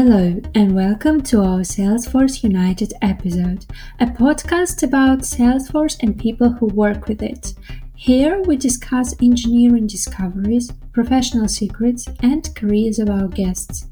Hello, and welcome to our Salesforce United episode, a podcast about Salesforce and people who work with it. Here we discuss engineering discoveries, professional secrets, and careers of our guests.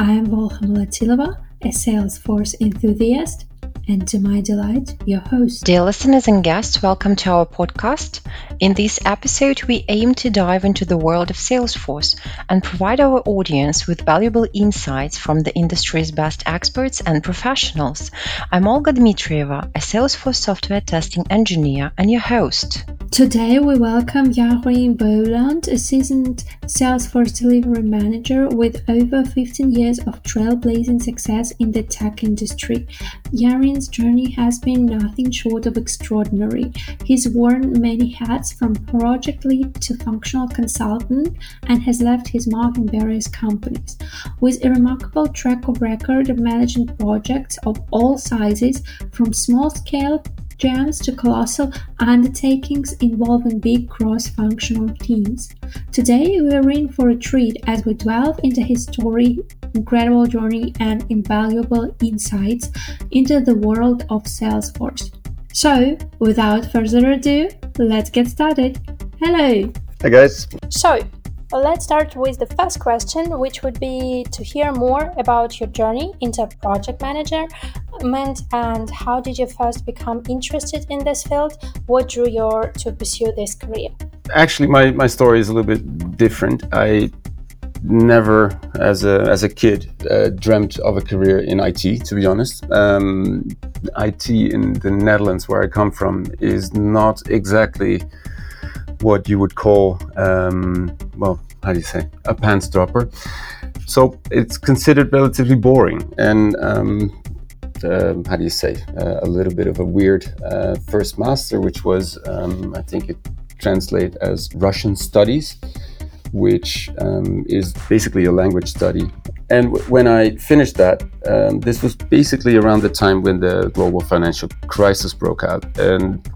I am Volha Malatsilava, a Salesforce enthusiast, and to my delight, your host. Dear listeners and guests, welcome to our podcast. In this episode, we aim to dive into the world of Salesforce and provide our audience with valuable insights from the industry's best experts and professionals. I'm Olga Dmitrieva, a Salesforce software testing engineer and your host. Today, we welcome Jaring Bouwland, a seasoned Salesforce delivery manager with over 15 years of trailblazing success in the tech industry. Jaring's journey has been nothing short of extraordinary. He's worn many hats from project lead to functional consultant and has left his mark in various companies. With a remarkable track of record of managing projects of all sizes, from small scale jams to colossal undertakings involving big cross functional teams. Today, we're in for a treat as we delve into his story, incredible journey, and invaluable insights into the world of Salesforce. So, without further ado, let's get started. Hello! Hey guys! So, let's start with the first question, which would be to hear more about your journey into project management and how did you first become interested in this field? What drew you to pursue this career? Actually, my, my story is a little bit different. I never, as a as a kid, uh, dreamt of a career in IT. To be honest, um, IT in the Netherlands, where I come from, is not exactly what you would call, um, well, how do you say, a pants dropper. So it's considered relatively boring, and um, uh, how do you say, uh, a little bit of a weird uh, first master, which was, um, I think it translates as Russian studies which um, is basically a language study. And w- when I finished that, um, this was basically around the time when the global financial crisis broke out. And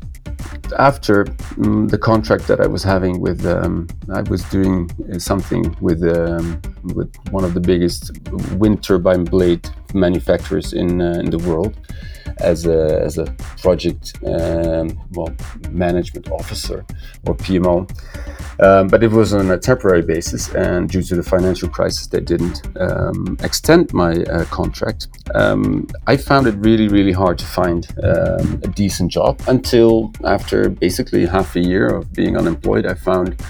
after um, the contract that I was having with, um, I was doing something with um, with one of the biggest wind turbine blade manufacturers in uh, in the world as a as a project um, well management officer or PMO. Um, but it was on a temporary basis, and due to the financial crisis, they didn't um, extend my uh, contract. Um, I found it really, really hard to find um, a decent job until after basically half a year of being unemployed, I found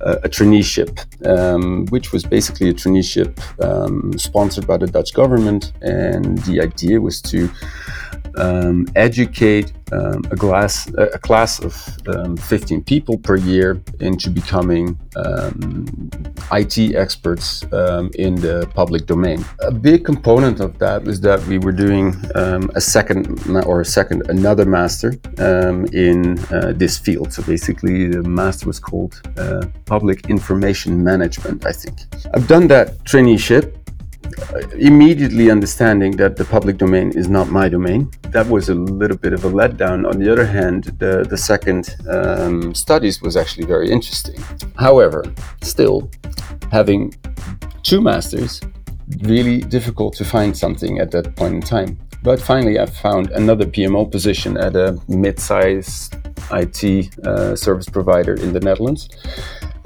uh, a traineeship, um, which was basically a traineeship um, sponsored by the Dutch government. And the idea was to um, educate um, a, glass, a, class of um, 15 people per year into becoming um, IT experts um, in the public domain. A big component of that was that we were doing um, a second or a second another master in uh, this field. So basically, the master was called uh, Public Information Management. I think I've done that traineeship immediately understanding that the public domain is not my domain. That was a little bit of a letdown. On the other hand, the, the second um, studies was actually very interesting. However, still, having two masters, really difficult to find something at that point in time. But finally, I found another PMO position at a mid sized IT uh, service provider in the Netherlands.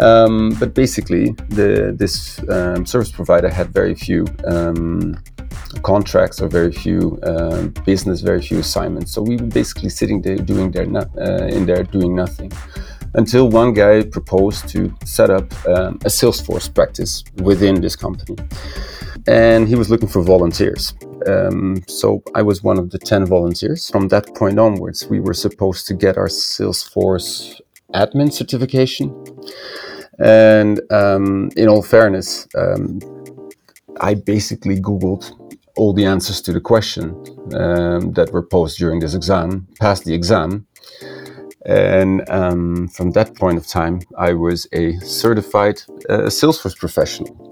Um, but basically, the, this um, service provider had very few um, contracts or very few uh, business, very few assignments. So we were basically sitting there doing there no, uh, in there doing nothing until one guy proposed to set up um, a Salesforce practice within this company. And he was looking for volunteers. Um, so I was one of the 10 volunteers. From that point onwards, we were supposed to get our Salesforce admin certification. And um, in all fairness, um, I basically Googled all the answers to the question um, that were posed during this exam, passed the exam. And um, from that point of time, I was a certified uh, Salesforce professional.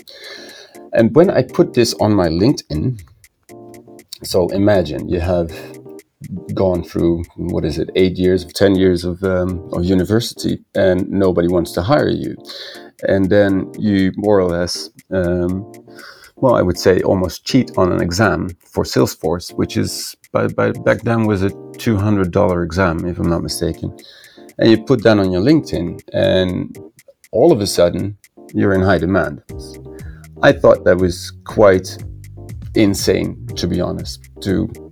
And when I put this on my LinkedIn, so imagine you have gone through what is it, eight years, ten years of um, of university, and nobody wants to hire you, and then you more or less um, well, I would say almost cheat on an exam for Salesforce, which is by, by back then was a $200 exam, if I'm not mistaken. And you put that on your LinkedIn, and all of a sudden, you're in high demand. I thought that was quite insane, to be honest, to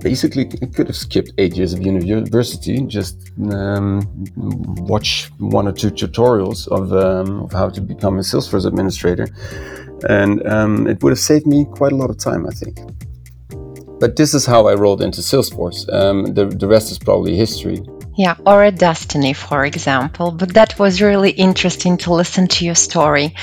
basically I could have skipped eight years of university just um, watch one or two tutorials of, um, of, how to become a salesforce administrator. And um, it would have saved me quite a lot of time i think. But this is how i rolled into salesforce. Um, the, the rest is probably history yeah, or a destiny, for example. But that was really interesting to listen to your story.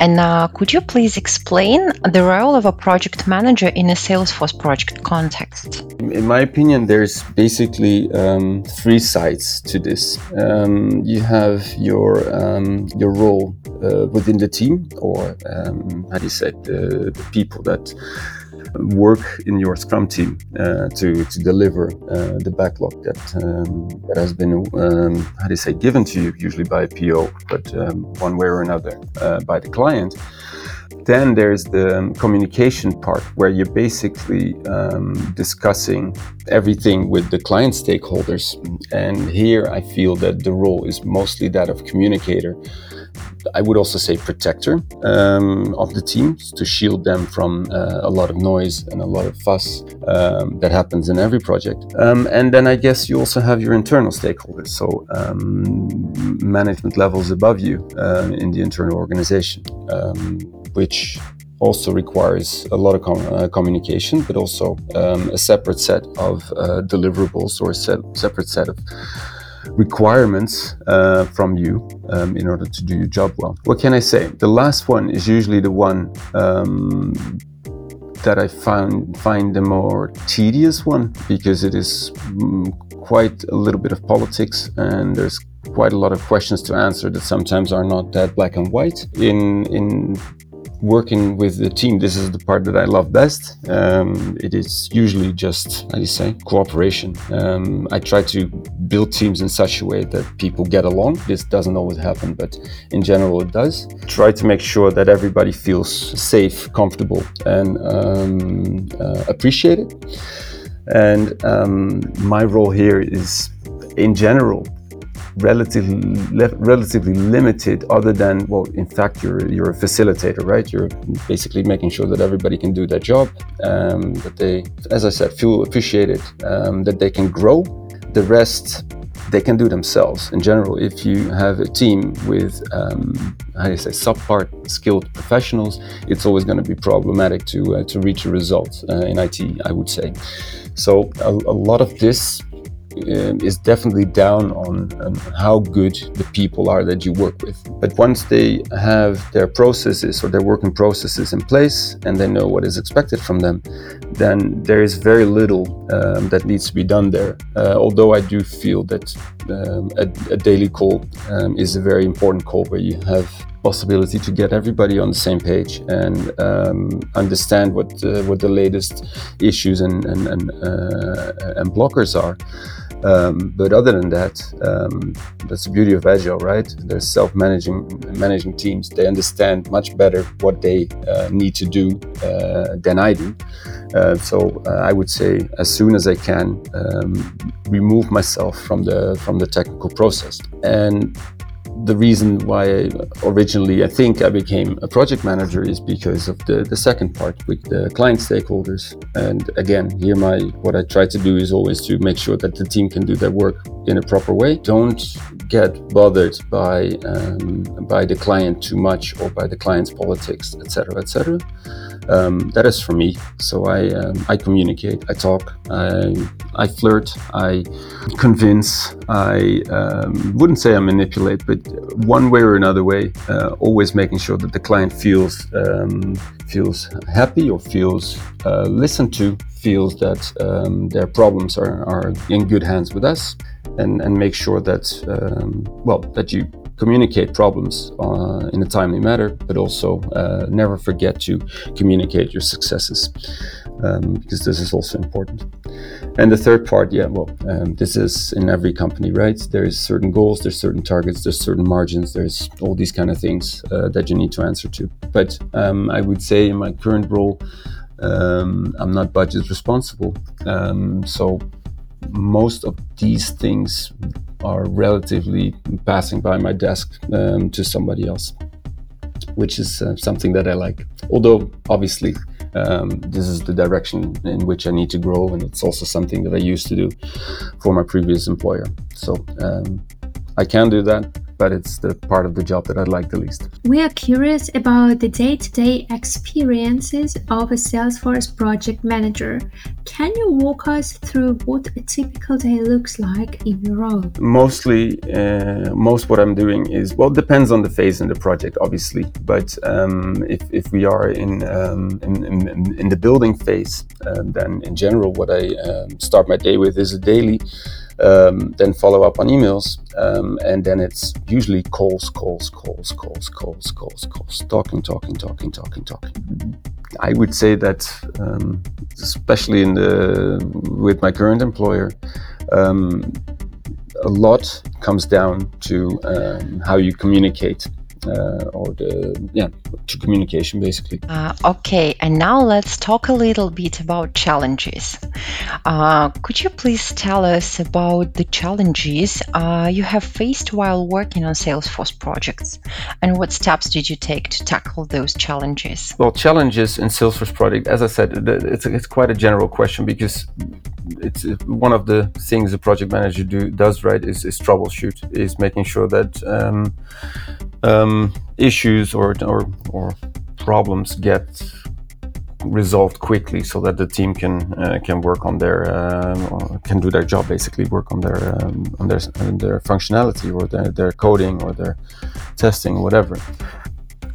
And uh, could you please explain the role of a project manager in a Salesforce project context? In my opinion, there's basically um, three sides to this. Um, you have your um, your role uh, within the team, or um, how do you say, the, the people that work in your Scrum team uh, to to deliver uh, the backlog that um, that has been um, how do you say given to you usually by a PO, but um, one way or another uh, by the client. Then there's the um, communication part where you're basically um, discussing everything with the client stakeholders. And here I feel that the role is mostly that of communicator. I would also say protector um, of the teams to shield them from uh, a lot of noise and a lot of fuss um, that happens in every project. Um, and then I guess you also have your internal stakeholders, so um, management levels above you uh, in the internal organization, um, which also requires a lot of com- uh, communication, but also um, a separate set of uh, deliverables or a set, separate set of requirements uh, from you um, in order to do your job well. What can I say? The last one is usually the one um, that I find find the more tedious one because it is mm, quite a little bit of politics and there's quite a lot of questions to answer that sometimes are not that black and white. In in working with the team, this is the part that I love best. Um, it is usually just, how do you say, cooperation. Um, I try to build teams in such a way that people get along. This doesn't always happen, but in general it does. Try to make sure that everybody feels safe, comfortable, and um, uh, appreciated. And um, my role here is, in general, relatively relatively limited other than well in fact you're you're a facilitator right? You're basically making sure that everybody can do their job um, that they as i said feel appreciated um, that they can grow. The rest they can do themselves. In general if you have a team with um, how do you say subpart skilled professionals it's always going to be problematic to uh, to reach a result uh, in it i would say. So a, a lot of this um, is definitely down on, on, how good the people are that you work with. But once they have their processes or their working processes in place and they know what is expected from them, then there is very little um, that needs to be done there. Uh, although I do feel that um, a, a, daily call um, is a very important call where you have possibility to get everybody on the same page and um, understand what uh, what the latest issues and and and, uh, and blockers are. Um, but other than that, um, that's the beauty of Agile, right? They're self-managing managing teams. They understand much better what they uh, need to do uh, than I do. Uh, so uh, I would say, as soon as I can, um, remove myself from the from the technical process. And the reason why originally I think I became a project manager is because of the, the second part with the client stakeholders. And again, here my what I try to do is always to make sure that the team can do their work in a proper way. Don't get bothered by um, by the client too much or by the client's politics, etc., etc. Um, that is for me. So I um, I communicate, I talk, I I flirt, I convince. I um, wouldn't say I manipulate, but one way or another way, uh, always making sure that the client feels um, feels happy or feels uh, listened to, feels that um, their problems are, are in good hands with us, and and make sure that um, well that you communicate problems uh, in a timely manner, but also uh, never forget to communicate your successes um, because this is also important. And the third part, yeah, well, um, this is in every company, right? There's certain goals, there's certain targets, there's certain margins, there's all these kind of things uh, that you need to answer to. But um, I would say in my current role, um, I'm not budget responsible. Um, so most of these things are relatively passing by my desk um, to somebody else, which is uh, something that I like. Although, obviously, um, this is the direction in which I need to grow, and it's also something that I used to do for my previous employer. So um, I can do that, but it's the part of the job that I like the least. We are curious about the day to day experiences of a Salesforce project manager. Can you walk us through what a typical day looks like in your role? Mostly, uh, most what I'm doing is well, depends on the phase in the project, obviously. But um, if, if we are in, um, in, in, in, the building phase, uh, then in general, what I um, start my day with is a daily um, then follow up on emails, um, and then it's usually calls, calls, calls, calls, calls, calls, calls, talking, talking, talking, talking, talking. I would say that, um, especially in the with my current employer, um, a lot comes down to um, how you communicate uh, or the yeah to communication basically. Uh, okay, and now let's talk a little bit about challenges. Uh, could you please tell us about the challenges uh, you have faced while working on Salesforce projects, and what steps did you take to tackle those challenges? Well, challenges in Salesforce project, as I said, it's it's quite a general question because it's one of the things a project manager do does right is, is troubleshoot is making sure that um, um, issues or, or or problems get resolved quickly so that the team can uh, can work on their uh, can do their job basically work on their um, on their on their functionality or their, their coding or their testing whatever.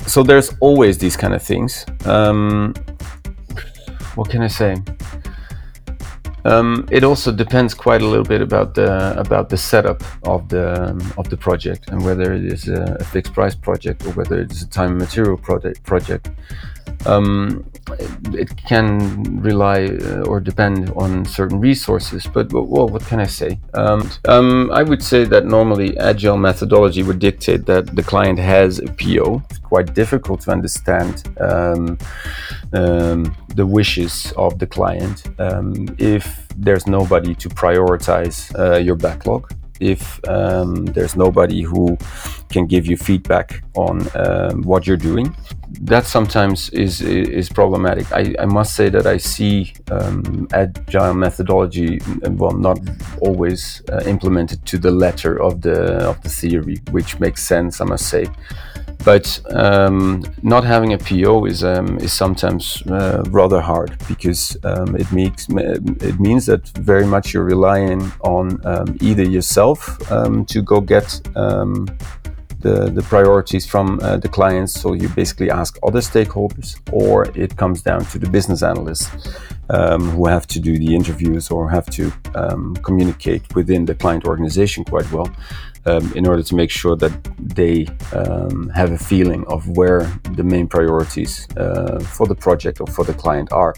So there's always these kind of things. Um, what can I say um, it also depends quite a little bit about the about the setup of the um, of the project and whether it is a, a, fixed price project or whether it is a time and material project. Project. Um, it, can rely uh, or depend on certain resources, but well, what can I say? Um, um, I would say that normally agile methodology would dictate that the client has a PO. It's quite difficult to understand um, um, the wishes of the client um, if there's nobody to prioritize uh, your backlog if um, there's nobody who can give you feedback on um, what you're doing. That sometimes is is problematic. I, I must say that I see um, agile methodology, well, not always uh, implemented to the letter of the of the theory, which makes sense, I must say. But um, not having a PO is um, is sometimes uh, rather hard because um, it makes it means that very much you're relying on um, either yourself um, to go get the, the priorities from uh, the clients. So you basically ask other stakeholders, or it comes down to the business analysts um, who have to do the interviews or have to um, communicate within the client organization quite well um, in order to make sure that they um, have a feeling of where the main priorities uh, for the project or for the client are.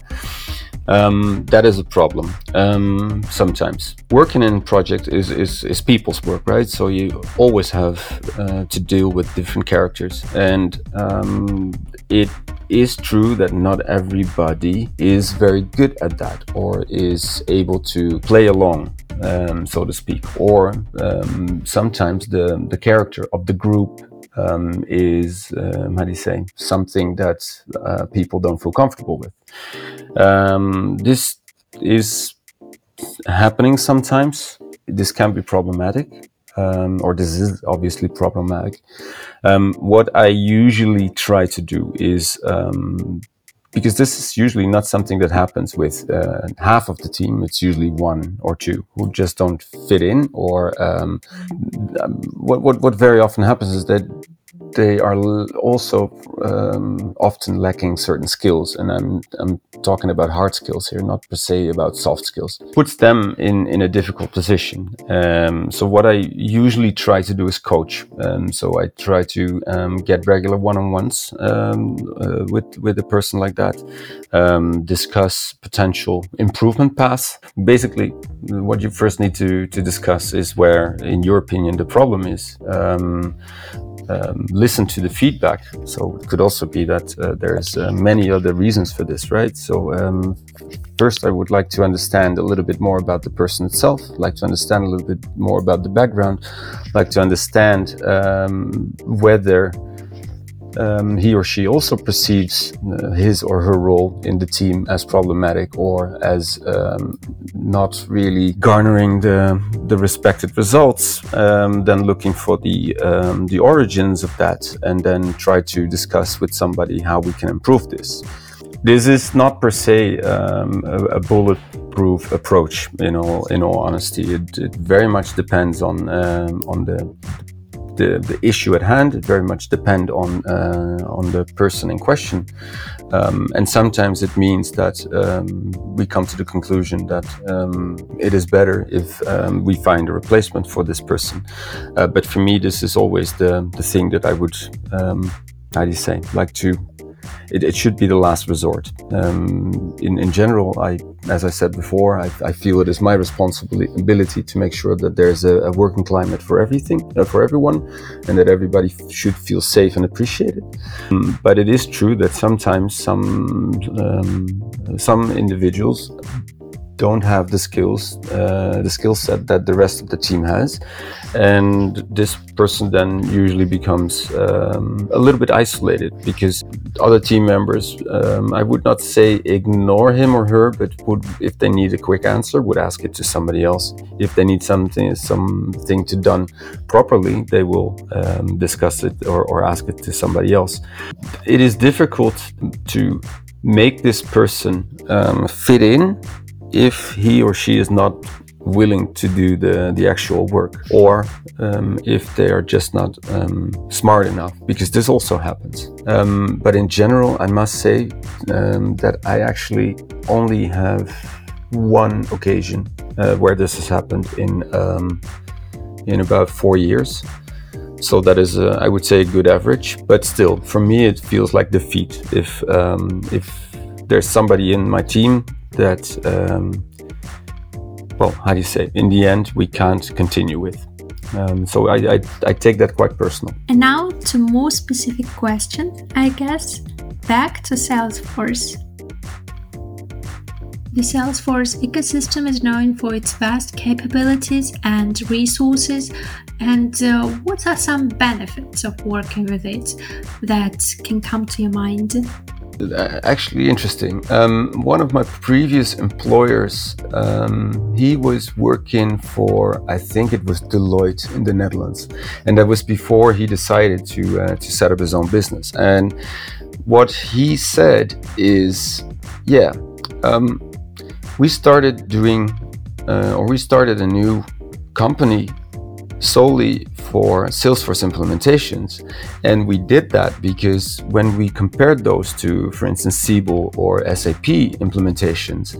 Um, that is a problem um, sometimes. Working in project is, is, is, people's work, right? So you always have uh, to deal with different characters, and um, it is true that not everybody is very good at that or is able to play along um, so to speak. Or um, sometimes the, the character of the group um, is, um, how do you say, something that uh, people don't feel comfortable with. Um, this is happening sometimes. This can be problematic. Um, or this is obviously problematic. what I usually try to do is because this is usually not something that happens with uh, half of the team. It's usually one or two who just don't fit in. Or um, what, what what very often happens is that they are also um, often lacking certain skills, and I'm I'm talking about hard skills here, not per se about soft skills. Puts them in in a difficult position. Um, so what I usually try to do is coach. Um, so I try to um, get regular one-on-ones um, uh, with with a person like that, um, discuss potential improvement paths. Basically, what you first need to to discuss is where, in your opinion, the problem is. Um, listen to the feedback. So it could also be that uh, there's uh, many other reasons for this, right? So um, first, I would like to understand a little bit more about the person itself. Like to understand a little bit more about the background. Like to understand um, whether um, he or she also perceives uh, his or her role in the team as problematic or as um, not really garnering the, the respected results, um, then looking for the, um, the origins of that and then try to discuss with somebody how we can improve this. This is not per se um, a, a bulletproof approach, you know, in all honesty. It, it very much depends on, um, on the the, the issue at hand. Very much depend on uh, on the person in question, um, and sometimes it means that um, we come to the conclusion that um, it is better if um, we find a replacement for this person. Uh, but for me, this is always the the thing that I would. Um, how do you say like to it, it should be the last resort. Um, in, in general, I, as I said before, I, I, feel it is my responsibility to make sure that there's a, a working climate for everything, uh, for everyone, and that everybody should feel safe and appreciated. Um, but it is true that sometimes some um, some individuals don't have the skills, uh, the skill set that the rest of the team has, and this person then usually becomes um, a little bit isolated because other team members, um, I would not say ignore him or her, but would, if they need a quick answer, would ask it to somebody else. If they need something something to done properly, they will um, discuss it or, or ask it to somebody else. It is difficult to make this person um, fit in if he or she is not willing to do the, the actual work or um, if they are just not um, smart enough because this also happens. Um, but in general i must say um, that i actually only have one occasion uh, where this has happened in um, in about four years. So that is a, I would say a good average but still for me it feels like defeat. If um, if there's somebody in my team that, um, well, how do you say, in the end, we can't continue with. Um, so I, I, I, take that quite personal. And now to more specific question, I guess, back to Salesforce. The Salesforce ecosystem is known for its vast capabilities and resources. And uh, what are some benefits of working with it that can come to your mind? Uh, actually interesting. Um, one of my previous employers, um, he was working for, I think it was Deloitte in the Netherlands, and that was before he decided to uh, to set up his own business. And what he said is, yeah, um, we started doing, uh, or we started a new company solely for Salesforce implementations. And we did that because when we compared those to, for instance, Siebel or SAP implementations,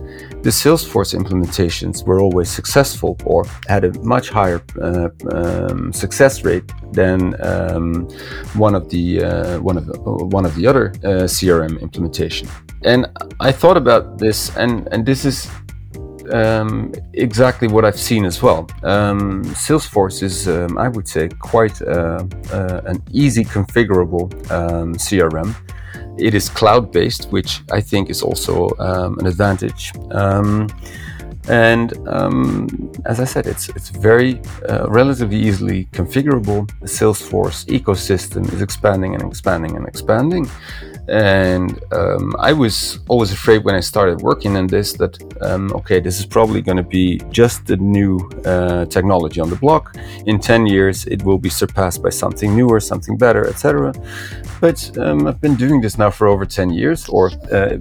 the Salesforce implementations were always successful or had a much higher uh, um, success rate than um, one of the uh, one of the, one of the other uh, CRM implementation. And I thought about this, and and this is um, exactly what I've seen as well. Um, Salesforce is, um, I would say, quite uh, uh, an easy configurable um, CRM. It is cloud based, which I think is also um, an advantage. Um, and as I said, it's it's very uh, relatively easily configurable. The Salesforce ecosystem is expanding and expanding and expanding. And um, I was always afraid when I started working on this that, um, okay, this is probably going to be just the new uh, technology on the block. In 10 years, it will be surpassed by something newer, something better, etc. But um, I've been doing this now for over 10 years, or uh,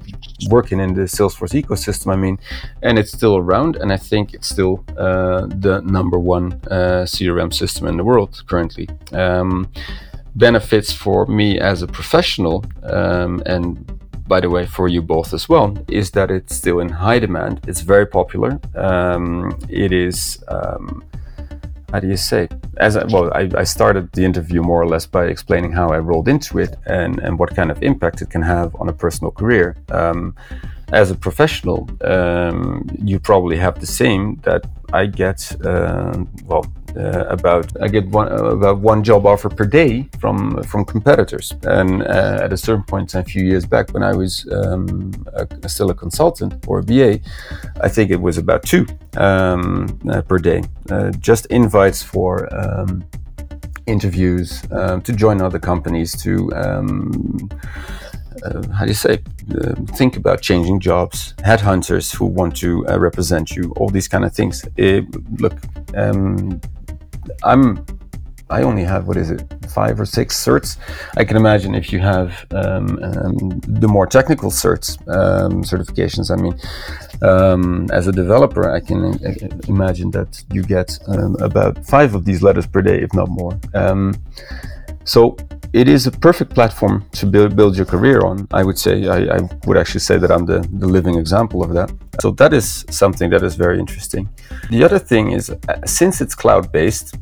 working in the Salesforce ecosystem, I mean, and it's still around. And I think it's still uh, the number one uh, CRM system in the world currently. Um, benefits for me as a professional, um, and by the way, for you both as well, is that it's still in high demand. It's very popular. Um, it is, um, how do you say? As I, well, I, I, started the interview more or less by explaining how I rolled into it and, and what kind of impact it can have on a personal career. Um, as a professional, um, you probably have the same that I get. Uh, well, uh, about I get one uh, about one job offer per day from from competitors. And uh, at a certain point, a few years back, when I was um, a, still a consultant or a BA, I think it was about two um, uh, per day. Uh, just invites for. Um, interviews um, to join other companies to um, uh, how do you say uh, think about changing jobs headhunters who want to uh, represent you all these kind of things it, look um, I'm I only have what is it five or six certs. I can imagine if you have um, um, the more technical certs um, certifications. I mean, um, as a developer, I can uh, imagine that you get um, about five of these letters per day, if not more. Um, so it is a perfect platform to build, build your career on. I would say I, I would actually say that I'm the, the living example of that. So that is something that is very interesting. The other thing is, uh, since it's cloud based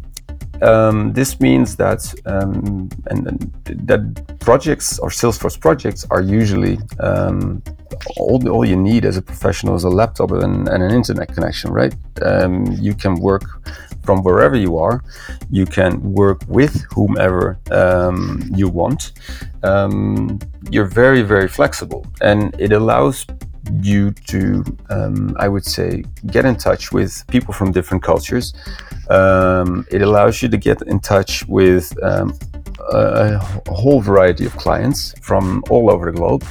um, this means that um, and, and, that projects or Salesforce projects are usually um, all, all you need as a professional is a laptop and, and an internet connection, right? Um, you can work from wherever you are. You can work with whomever um, you want. Um, you're very very flexible, and it allows you to, um, I would say, get in touch with people from different cultures. Um, it allows you to get in touch with um, a whole variety of clients from all over the globe.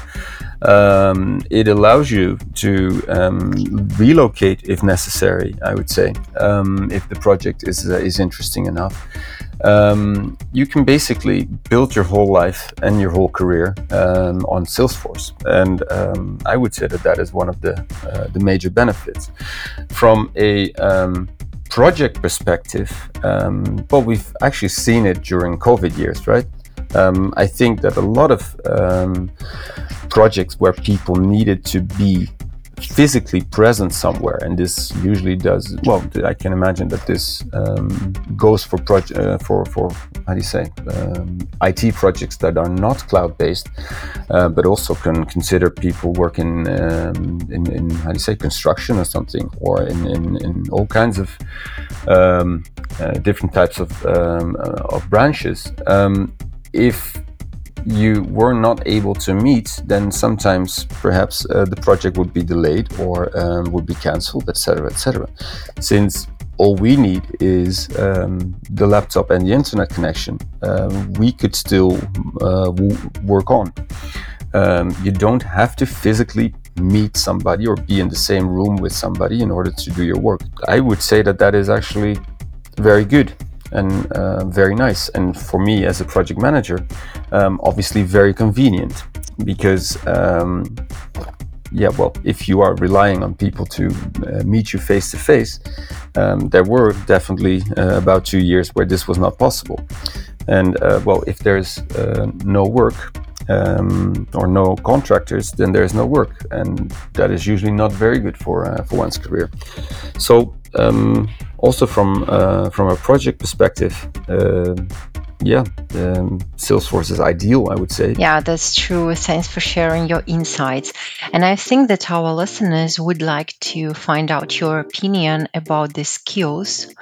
Um, it allows you to um, relocate if necessary. I would say um, if the project is uh, is interesting enough um, you can basically build your whole life and your whole career um, on Salesforce. And um, I would say that that is one of the, uh, the major benefits. From a project perspective, um, we've actually seen it during COVID years, right? Um, I think that a lot of projects where people needed to be physically present somewhere and this usually does well i can imagine that this um, goes for project uh, for for how do you say um, it projects that are not cloud based uh, but also can consider people working um, in, in, how do you say construction or something or in, in, in all kinds of um, uh, different types of um, uh, of branches. Um, if you were not able to meet, then sometimes perhaps uh, the project would be delayed or um, would be cancelled, etc., etc. Since all we need is um, the laptop and the internet connection, um, we could still uh, work on. Um, you don't have to physically meet somebody or be in the same room with somebody in order to do your work. I would say that that is actually very good and uh, very nice. And for me as a project manager, um, obviously very convenient because, um, yeah, well, if you are relying on people to uh, meet you face to face, there were definitely uh, about two years where this was not possible. And uh, well, if there's uh, no work, um, or no contractors, then there's no work, and that is usually not very good for uh, for one's career. So um, also from uh, from a project perspective, uh, yeah, um, Salesforce is ideal, I would say. Yeah, that's true. Thanks for sharing your insights. And I think that our listeners would like to find out your opinion about the skills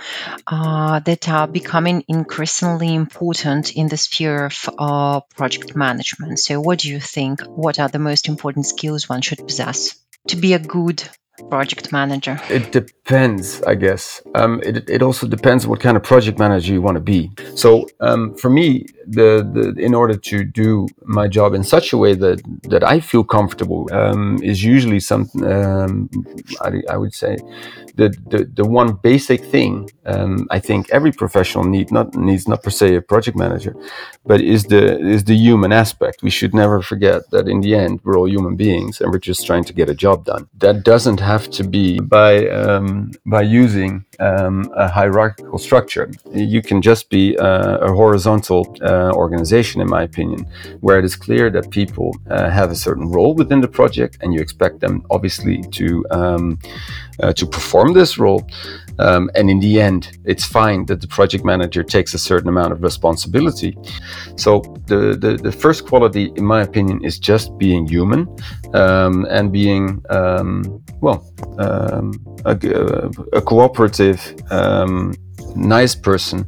uh, that are becoming increasingly important in the sphere of uh, project management. So, what do you think? What are the most important skills one should possess to be a good project manager? It depends, I guess. Um, it, it also depends what kind of project manager you want to be. So um, for me, the, the in order to do my job in such a way that that I feel comfortable um, is usually some um, I, I, would say the, the the one basic thing um, I think every professional need not needs not per se a project manager, but is the is the human aspect. We should never forget that in the end we're all human beings and we're just trying to get a job done. That doesn't have to be by um, by using um, a hierarchical structure. You can just be uh, a horizontal uh, organization, in my opinion, where it is clear that people uh, have a certain role within the project, and you expect them obviously to um, uh, to perform this role. Um, and in the end, it's fine that the project manager takes a certain amount of responsibility. So the, the, the first quality, in my opinion, is just being human um, and being, um, well, um, a, a, cooperative, um, nice person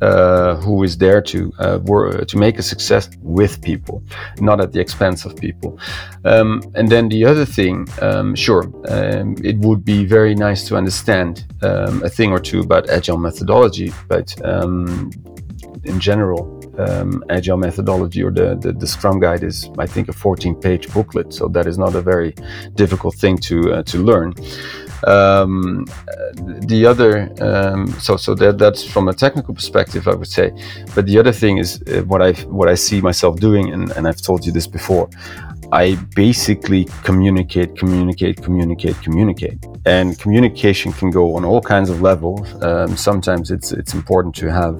uh, who is there to uh, work, to make a success with people, not at the expense of people. Um, and then the other thing, um, sure, um, it would be very nice to understand um, a thing or two about agile methodology, but um, in general, um, agile methodology or the, the, the, Scrum Guide is, I think, a 14 page booklet. So that is not a very difficult thing to, uh, to learn. Um, the other, um, so so that that's from a technical perspective, I would say. But the other thing is uh, what I what I see myself doing, and, and I've told you this before. I basically communicate, communicate, communicate, communicate, and communication can go on all kinds of levels. Um, sometimes it's it's important to have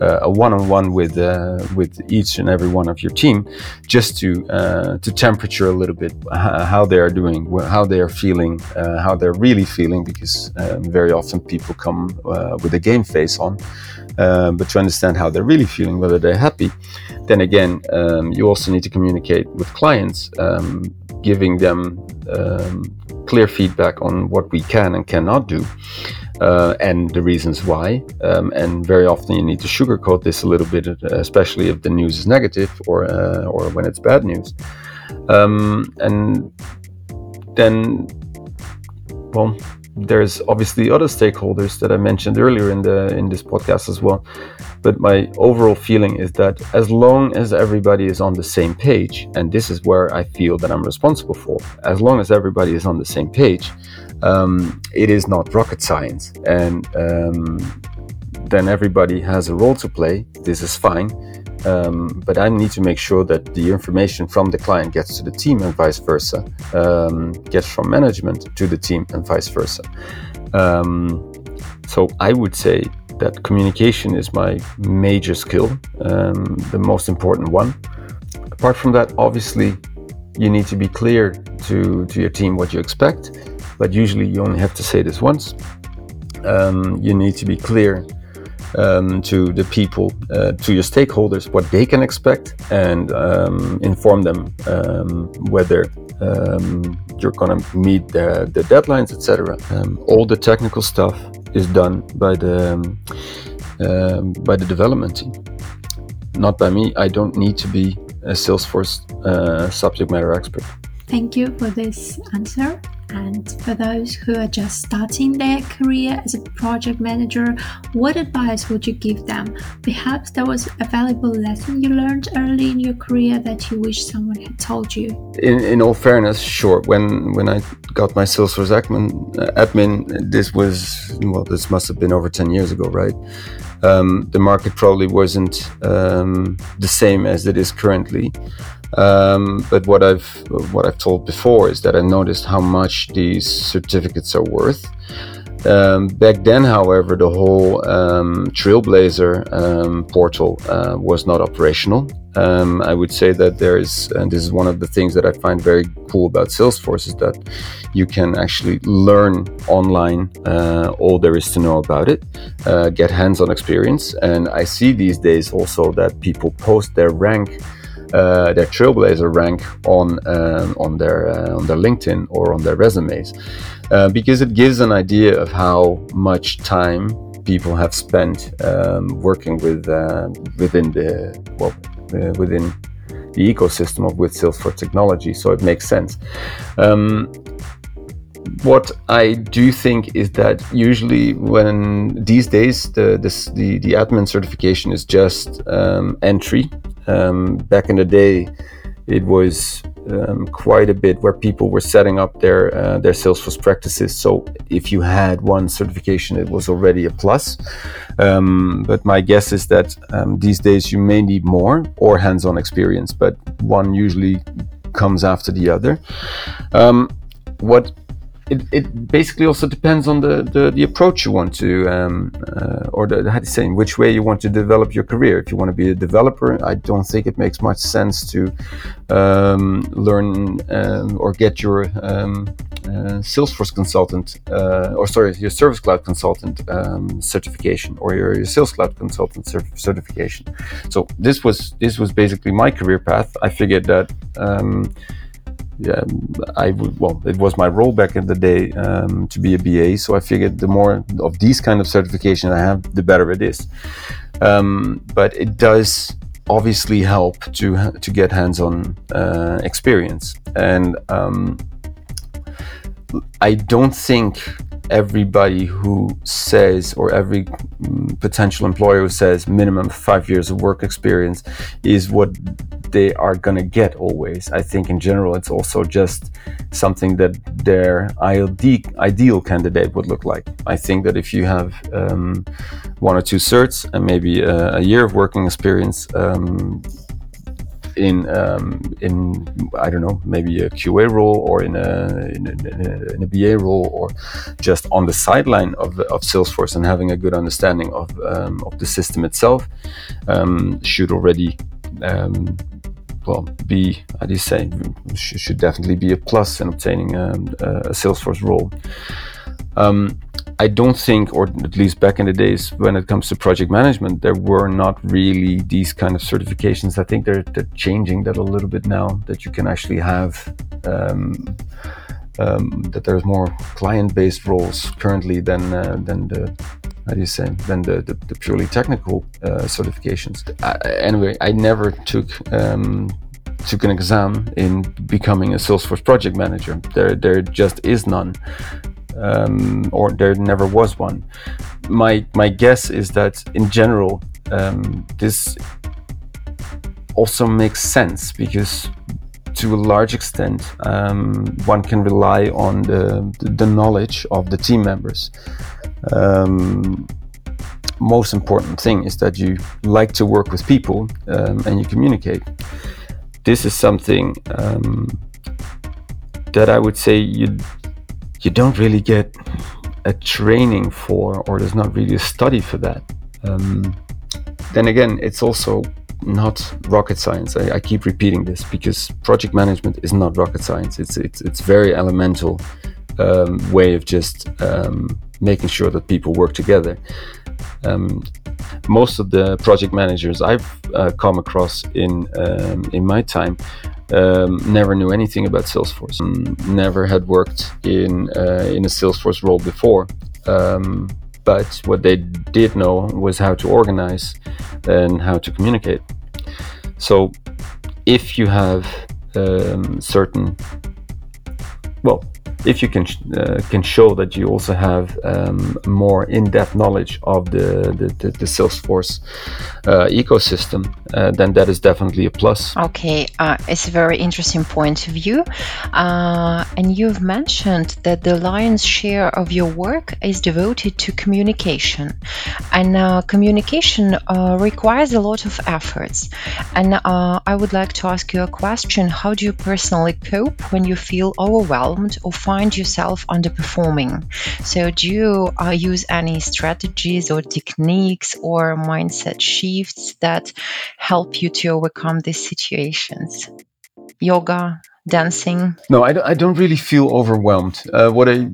uh, a one-on-one with uh, with each and every one of your team, just to uh, to temperature a little bit how they are doing, how they are feeling, uh, how they're really feeling, because um, very often people come uh, with a game face on, um, but to understand how they're really feeling, whether they're happy. Then again, um, you also need to communicate with clients, um, giving them um, clear feedback on what we can and cannot do. Uh, and the reasons why. Um, and very often you need to sugarcoat this a little bit, especially if the news is negative or uh, or when it's bad news. Um, and then, well, there's obviously other stakeholders that I mentioned earlier in the in this podcast as well. But my overall feeling is that as long as everybody is on the same page, and this is where I feel that I'm responsible for, as long as everybody is on the same page, um, it is not rocket science, and um, then everybody has a role to play. This is fine. Um, but I need to make sure that the information from the client gets to the team and vice versa, um, gets from management to the team and vice versa. Um, so I would say that communication is my major skill, um, the most important one. Apart from that, obviously, you need to be clear to, to your team what you expect, but usually you only have to say this once. Um, you need to be clear um, to the people, uh, to your stakeholders, what they can expect, and um, inform them um, whether um, you're going to meet the, the deadlines, etc. Um, all the technical stuff is done by the um, by the development team, not by me. I don't need to be a Salesforce uh, subject matter expert. Thank you for this answer. And for those who are just starting their career as a project manager, what advice would you give them? Perhaps there was a valuable lesson you learned early in your career that you wish someone had told you. In, in all fairness, sure. When when I got my Salesforce admin, uh, admin, this was well, this must have been over ten years ago, right? Um, the market probably wasn't um, the same as it is currently. Um, but what I've what I've told before is that I noticed how much these certificates are worth. Um, back then, however, the whole um, Trailblazer um, portal uh, was not operational. Um, I would say that there is, and this is one of the things that I find very cool about Salesforce, is that you can actually learn online uh, all there is to know about it, uh, get hands on experience. And I see these days also that people post their rank uh, their Trailblazer rank on um, on their uh, on their LinkedIn or on their resumes, uh, because it gives an idea of how much time people have spent um, working with uh, within the well uh, within the ecosystem of with Salesforce technology. So it makes sense. Um, what I do think is that usually when these days the this, the, the admin certification is just um, entry um, back in the day, it was um, quite a bit where people were setting up their uh, their Salesforce practices. So if you had one certification, it was already a plus. Um, but my guess is that um, these days you may need more or hands-on experience, but one usually comes after the other. Um, what it, it basically also depends on the, the, the approach you want to, um, uh, or the, how to say, in which way you want to develop your career. If you want to be a developer, I don't think it makes much sense to um, learn um, or get your um, uh, Salesforce consultant, uh, or sorry, your Service Cloud consultant um, certification, or your, your, Sales Cloud consultant certification. So this was this was basically my career path. I figured that um, yeah, I would, well, it was my role back in the day um, to be a BA. So I figured the more of these kind of certification I have, the better it is. Um, but it does obviously help to to get hands-on uh, experience, and um, I don't think everybody who says or every mm, potential employer who says minimum five years of work experience is what they are going to get always. I think in general, it's also just something that their ideal candidate would look like. I think that if you have um, one or two certs and maybe a, a year of working experience, um, in um, in I don't know maybe a QA role or in a, in a, in a BA role or just on the sideline of, of Salesforce and having a good understanding of um, of the system itself um, should already um, well be how do you say should definitely be a plus in obtaining um, a Salesforce role. Um, I don't think, or at least back in the days when it comes to project management, there were not really these kind of certifications. I think they're, they're changing that a little bit now, that you can actually have, um, um, that there's more client-based roles currently than uh, than the how do you say than the, the, the purely technical uh, certifications. I, anyway, I never took um, took an exam in becoming a Salesforce project manager. There, there just is none um, or there never was one. My my guess is that in general um, this also makes sense because to a large extent um, one can rely on the, the knowledge of the team members. Um, most important thing is that you like to work with people um, and you communicate. This is something um, that I would say you you don't really get a training for, or there's not really a study for that. Um, then again, it's also not rocket science. I, I, keep repeating this because project management is not rocket science. It's it's it's very elemental um, way of just um, making sure that people work together. Um, most of the project managers I've uh, come across in um, in my time um, never knew anything about Salesforce. Never had worked in uh, in a Salesforce role before. Um, but what they did know was how to organize and how to communicate. So, if you have um, certain, well, if you can uh, can show that you also have um, more in-depth knowledge of the the, the, the Salesforce uh, ecosystem, uh, then that is definitely a plus. Okay, uh, it's a very interesting point of view, uh, and you've mentioned that the lion's share of your work is devoted to communication, and uh, communication requires a lot of efforts. And I would like to ask you a question: How do you personally cope when you feel overwhelmed or find yourself underperforming. So, do you uh, use any strategies or techniques or mindset shifts that help you to overcome these situations? Yoga, dancing? No, I, I don't really feel overwhelmed. Uh, what I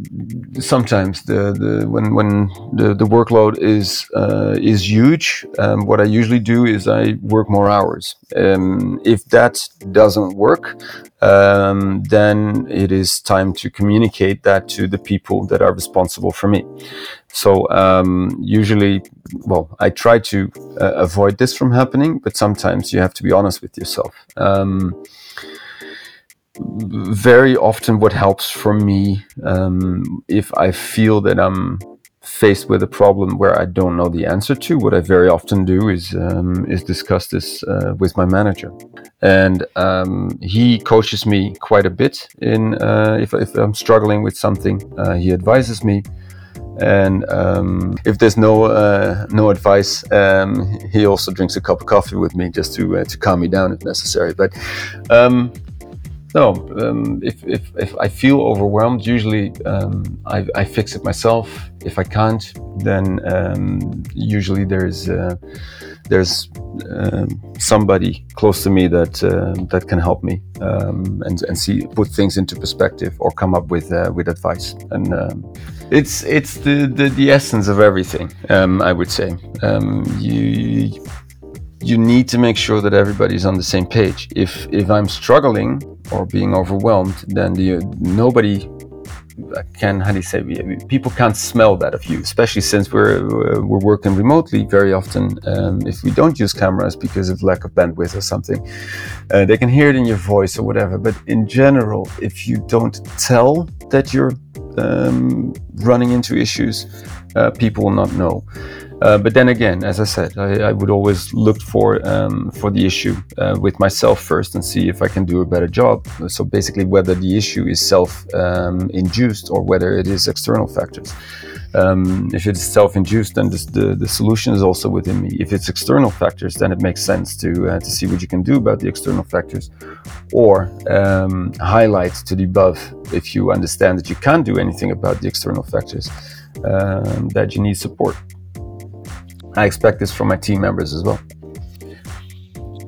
sometimes the, the when when the, the workload is uh, is huge, um, what I usually do is I work more hours. Um, if that doesn't work, um, then it is time to communicate that to the people that are responsible for me. So um, usually, well, I try to uh, avoid this from happening, but sometimes you have to be honest with yourself. Um, very often what helps for me um, if I feel that I'm faced with a problem where I don't know the answer to, what I very often do is um, is discuss this uh, with my manager, and um, he coaches me quite a bit in uh, if, if I'm struggling with something. Uh, he advises me, and um, if there's no uh, no advice, um, he also drinks a cup of coffee with me just to uh, to calm me down if necessary. But um, no, um, if, if, if I feel overwhelmed, usually um, I, I, fix it myself. If I can't, then um, usually there's uh, there's um, somebody close to me that uh, that can help me um, and, and see put things into perspective or come up with uh, with advice. And um, it's it's the, the, the essence of everything. I would say you you need to make sure that everybody's on the same page. If if I'm struggling or being overwhelmed, then the, nobody can how do you say people can't smell that of you especially since we're we're working remotely very often um, if we don't use cameras because of lack of bandwidth or something uh, they can hear it in your voice or whatever. But in general if you don't tell that you're um, running into issues uh, people will not know uh, but then again, as I said, I, I would always look for um, for the issue uh, with myself first and see if I can do a better job. So basically, whether the issue is self-induced um, or whether it is external factors. Um, if it's self-induced, then the the solution is also within me. If it's external factors, then it makes sense to uh, to see what you can do about the external factors, or um, highlight to the above if you understand that you can't do anything about the external factors, um, that you need support. I expect this from my team members as well.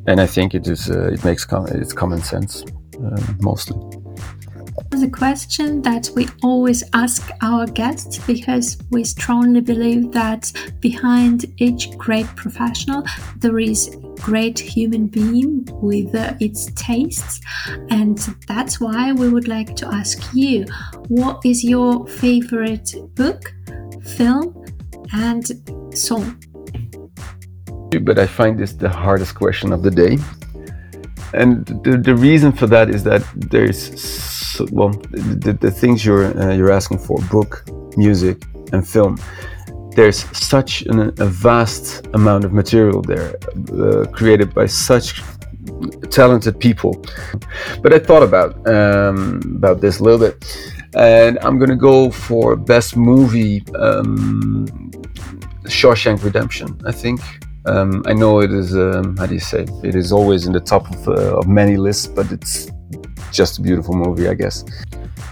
And I think it is uh, it makes com- it's common sense uh, mostly. The question that we always ask our guests because we strongly believe that behind each great professional there is great human being with uh, its tastes and that's why we would like to ask you what is your favorite book film and song but I find this the hardest question of the day. And the, the reason for that is that there's, so, well, the, the things you're, uh, you're asking for book, music, and film there's such an, a vast amount of material there uh, created by such talented people. But I thought about um, about this a little bit, and I'm gonna go for best movie. Um, Shawshank Redemption, I think. Um, I know it is, um, how do you say, it is always in the top of, uh, of many lists, but it's just a beautiful movie, I guess.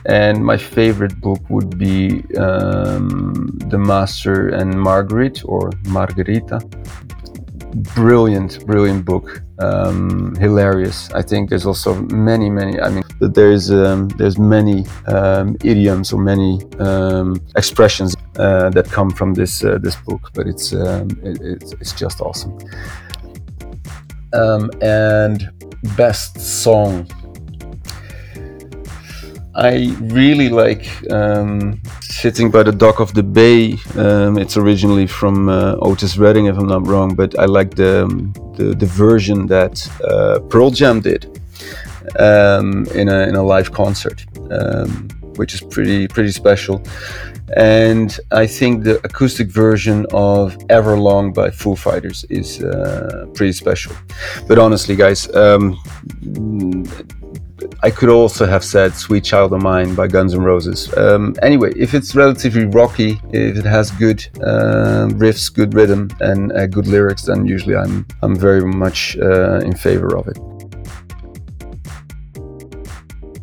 And my favorite book would be um, The Master and Margaret or Margarita. Brilliant, brilliant book. Um, hilarious. I think there's also many, many. I mean, there's um, there's many um, idioms or many um, expressions uh, that come from this uh, this book, but it's um, it, it's, it's just awesome. Um, and best song. I really like um, sitting by the dock of the bay. Um, it's originally from uh, Otis Redding, if I'm not wrong, but I like the um, the, the, version that uh, Pearl Jam did um, in a in a live concert, um, which is pretty pretty special and I think the acoustic version of Everlong by Foo Fighters is uh, pretty special. But honestly, guys, um, I could also have said "Sweet Child of Mine" by Guns N' Roses. Um, anyway, if it's relatively rocky, if it has good uh, riffs, good rhythm, and uh, good lyrics, then usually I'm I'm very much uh, in favor of it.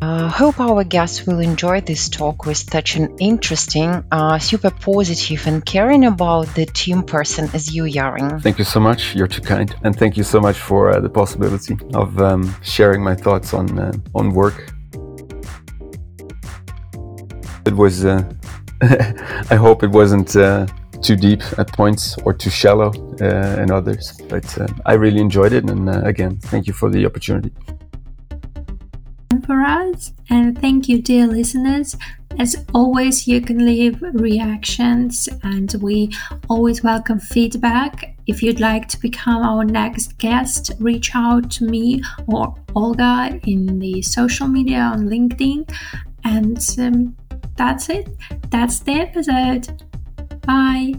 Uh, hope our guests will enjoy this talk with such an interesting, uh, super positive, and caring about the team person as you, Jaring. Thank you so much. You're too kind, and thank you so much for uh, the possibility of um, sharing my thoughts on uh, on work. It was. Uh, I hope it wasn't uh, too deep at points or too shallow in others, but I really enjoyed it. And again, thank you for the opportunity And thank you, dear listeners. As always, you can leave reactions and we always welcome feedback. If you'd like to become our next guest, reach out to me or Olga in the social media on LinkedIn. And um, that's it. That's the episode. Bye.